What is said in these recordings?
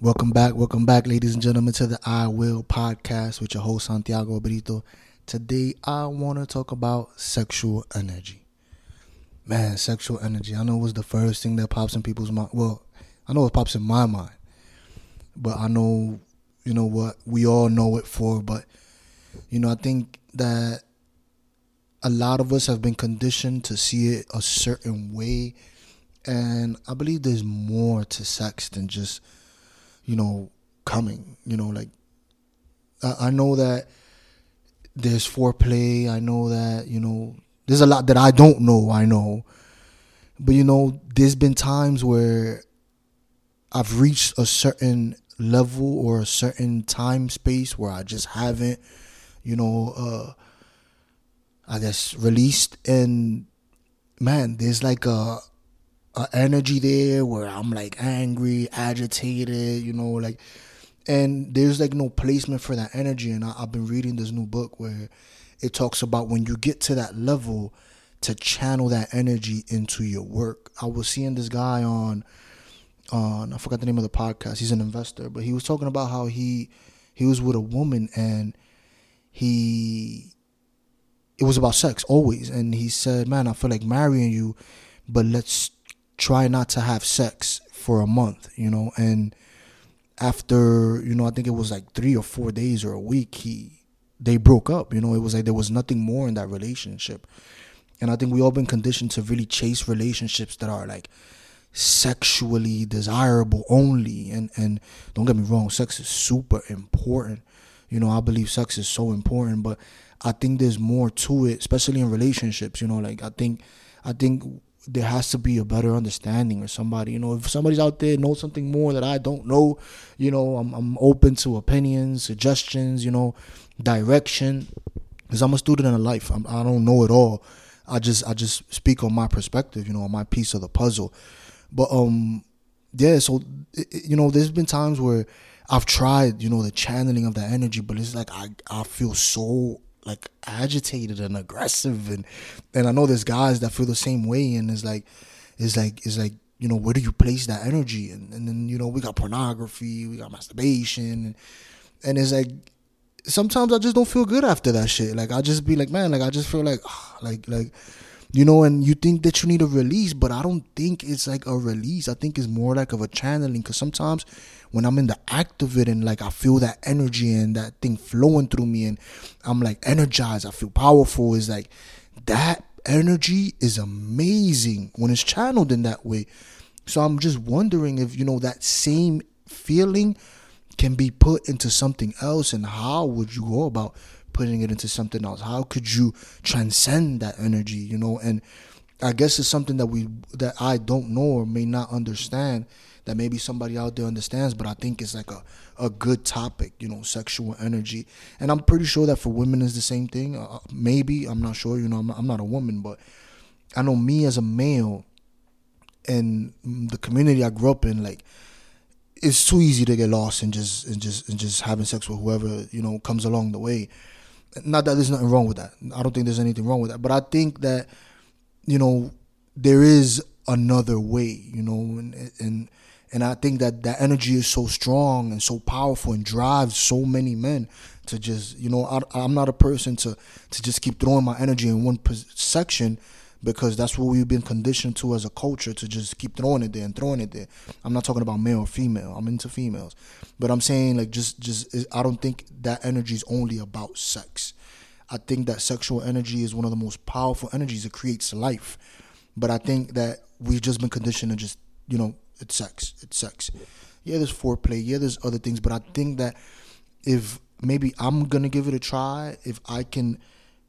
Welcome back, welcome back, ladies and gentlemen, to the I Will podcast with your host Santiago Brito. Today, I want to talk about sexual energy. Man, sexual energy. I know was the first thing that pops in people's mind. Well, I know it pops in my mind, but I know, you know what, we all know it for. But, you know, I think that a lot of us have been conditioned to see it a certain way. And I believe there's more to sex than just you know, coming. You know, like I, I know that there's foreplay. I know that you know there's a lot that I don't know. I know, but you know, there's been times where I've reached a certain level or a certain time space where I just haven't, you know, uh, I guess released and man, there's like a a energy there where I'm like angry, agitated, you know, like, and there's like no placement for that energy. And I, I've been reading this new book where it talks about when you get to that level to channel that energy into your work. I was seeing this guy on on I forgot the name of the podcast. He's an investor, but he was talking about how he he was with a woman and he it was about sex always and he said, "Man, I feel like marrying you, but let's try not to have sex for a month, you know, and after, you know, I think it was like 3 or 4 days or a week, he they broke up, you know, it was like there was nothing more in that relationship. And I think we all been conditioned to really chase relationships that are like sexually desirable only and and don't get me wrong, sex is super important. You know, I believe sex is so important, but I think there's more to it, especially in relationships, you know, like I think I think there has to be a better understanding or somebody you know if somebody's out there knows something more that i don't know you know i'm, I'm open to opinions suggestions you know direction. Because i'm a student of life. I'm, i do not know it all. I just i just speak on my perspective you know on my piece of the puzzle. But um yeah so you know there's been times where i've tried you know the channeling of that energy but it's like i i feel so like agitated and aggressive and and I know there's guys that feel the same way and it's like it's like it's like you know where do you place that energy? And, and then you know we got pornography we got masturbation and, and it's like sometimes I just don't feel good after that shit. Like I just be like man like I just feel like like like you know and you think that you need a release but I don't think it's like a release I think it's more like of a channeling because sometimes when I'm in the act of it and like I feel that energy and that thing flowing through me and I'm like energized, I feel powerful, is like that energy is amazing when it's channeled in that way. So I'm just wondering if, you know, that same feeling can be put into something else and how would you go about putting it into something else? How could you transcend that energy, you know? And I guess it's something that we that I don't know or may not understand that maybe somebody out there understands, but I think it's like a, a good topic, you know, sexual energy. And I'm pretty sure that for women is the same thing. Uh, maybe, I'm not sure, you know, I'm, I'm not a woman, but I know me as a male and the community I grew up in, like, it's too easy to get lost and just and just and just having sex with whoever you know comes along the way. Not that there's nothing wrong with that. I don't think there's anything wrong with that, but I think that you know there is another way. You know, and and and I think that that energy is so strong and so powerful and drives so many men to just, you know, I, am not a person to to just keep throwing my energy in one section because that's what we've been conditioned to as a culture to just keep throwing it there and throwing it there. I'm not talking about male or female. I'm into females, but I'm saying like just just I don't think that energy is only about sex. I think that sexual energy is one of the most powerful energies. It creates life, but I think that we've just been conditioned to just you know it's sex. It's sex. Yeah, there's foreplay. Yeah, there's other things. But I think that if maybe I'm gonna give it a try, if I can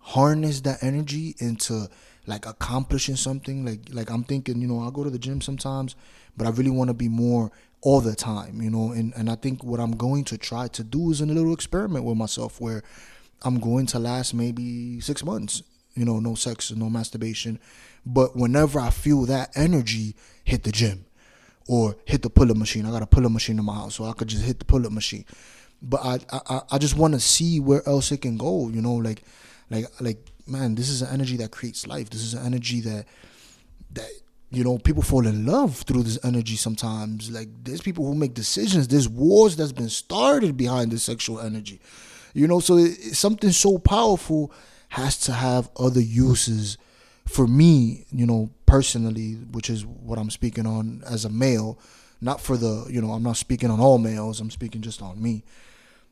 harness that energy into like accomplishing something, like like I'm thinking, you know, I go to the gym sometimes, but I really want to be more all the time, you know. And and I think what I'm going to try to do is a little experiment with myself where I'm going to last maybe six months, you know, no sex, no masturbation. But whenever I feel that energy, hit the gym or hit the pull up machine. I got a pull up machine in my house, so I could just hit the pull up machine. But I I, I just want to see where else it can go. You know, like like like man, this is an energy that creates life. This is an energy that that you know, people fall in love through this energy sometimes. Like there's people who make decisions. There's wars that's been started behind this sexual energy. You know, so it, something so powerful has to have other uses. For me, you know, personally, which is what I'm speaking on as a male, not for the, you know, I'm not speaking on all males. I'm speaking just on me,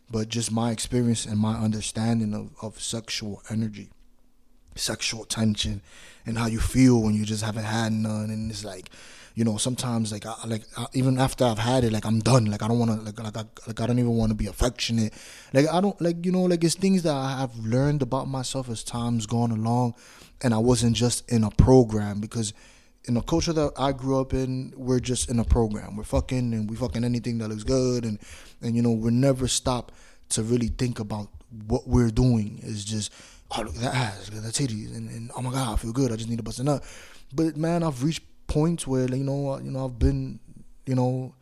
but just my experience and my understanding of, of sexual energy sexual tension and how you feel when you just haven't had none. And it's like you know sometimes like I, like I, even after I've had it like I'm done. Like I don't want to like like I, like I don't even want to be affectionate. Like I don't like you know like it's things that I have learned about myself as time's gone along and I wasn't just in a program because in the culture that I grew up in, we're just in a program. We're fucking and we fucking anything that looks good and and you know, we never stop to really think about what we're doing. Is just oh look at that ass, look at that titties, and, and oh my god, I feel good. I just need to bust up. But man, I've reached points where you know, you know, I've been, you know,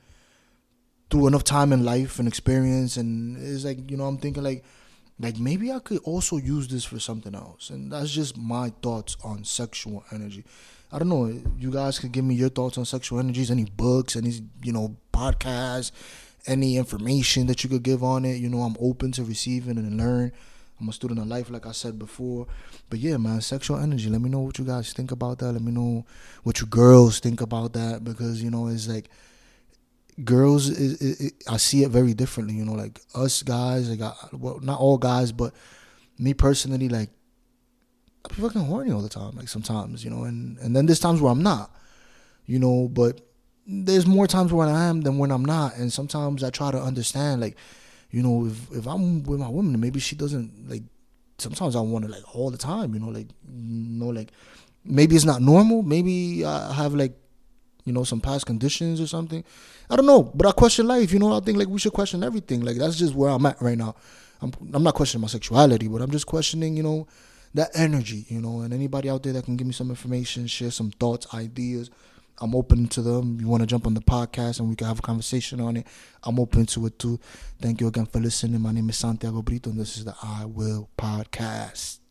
through enough time in life and experience, and it's like you know, I'm thinking like, like maybe I could also use this for something else, and that's just my thoughts on sexual energy. I don't know. You guys could give me your thoughts on sexual energies, any books, any you know podcasts, any information that you could give on it. You know, I'm open to receiving and learn. I'm a student of life, like I said before. But yeah, man, sexual energy. Let me know what you guys think about that. Let me know what you girls think about that because you know it's like girls. It, it, it, I see it very differently. You know, like us guys, like I, well, not all guys, but me personally, like I'm fucking horny all the time. Like sometimes, you know, and and then there's times where I'm not. You know, but there's more times when I am than when I'm not, and sometimes I try to understand like you know, if if I'm with my woman, maybe she doesn't like. Sometimes I want to like all the time, you know, like you know, like maybe it's not normal. Maybe I have like you know some past conditions or something. I don't know, but I question life. You know, I think like we should question everything. Like that's just where I'm at right now. I'm I'm not questioning my sexuality, but I'm just questioning, you know, that energy. You know, and anybody out there that can give me some information, share some thoughts, ideas I'm open to them. You want to jump on the podcast and we can have a conversation on it. I'm open to it too. Thank you again for listening. My name is Santiago Brito, and this is the I Will Podcast.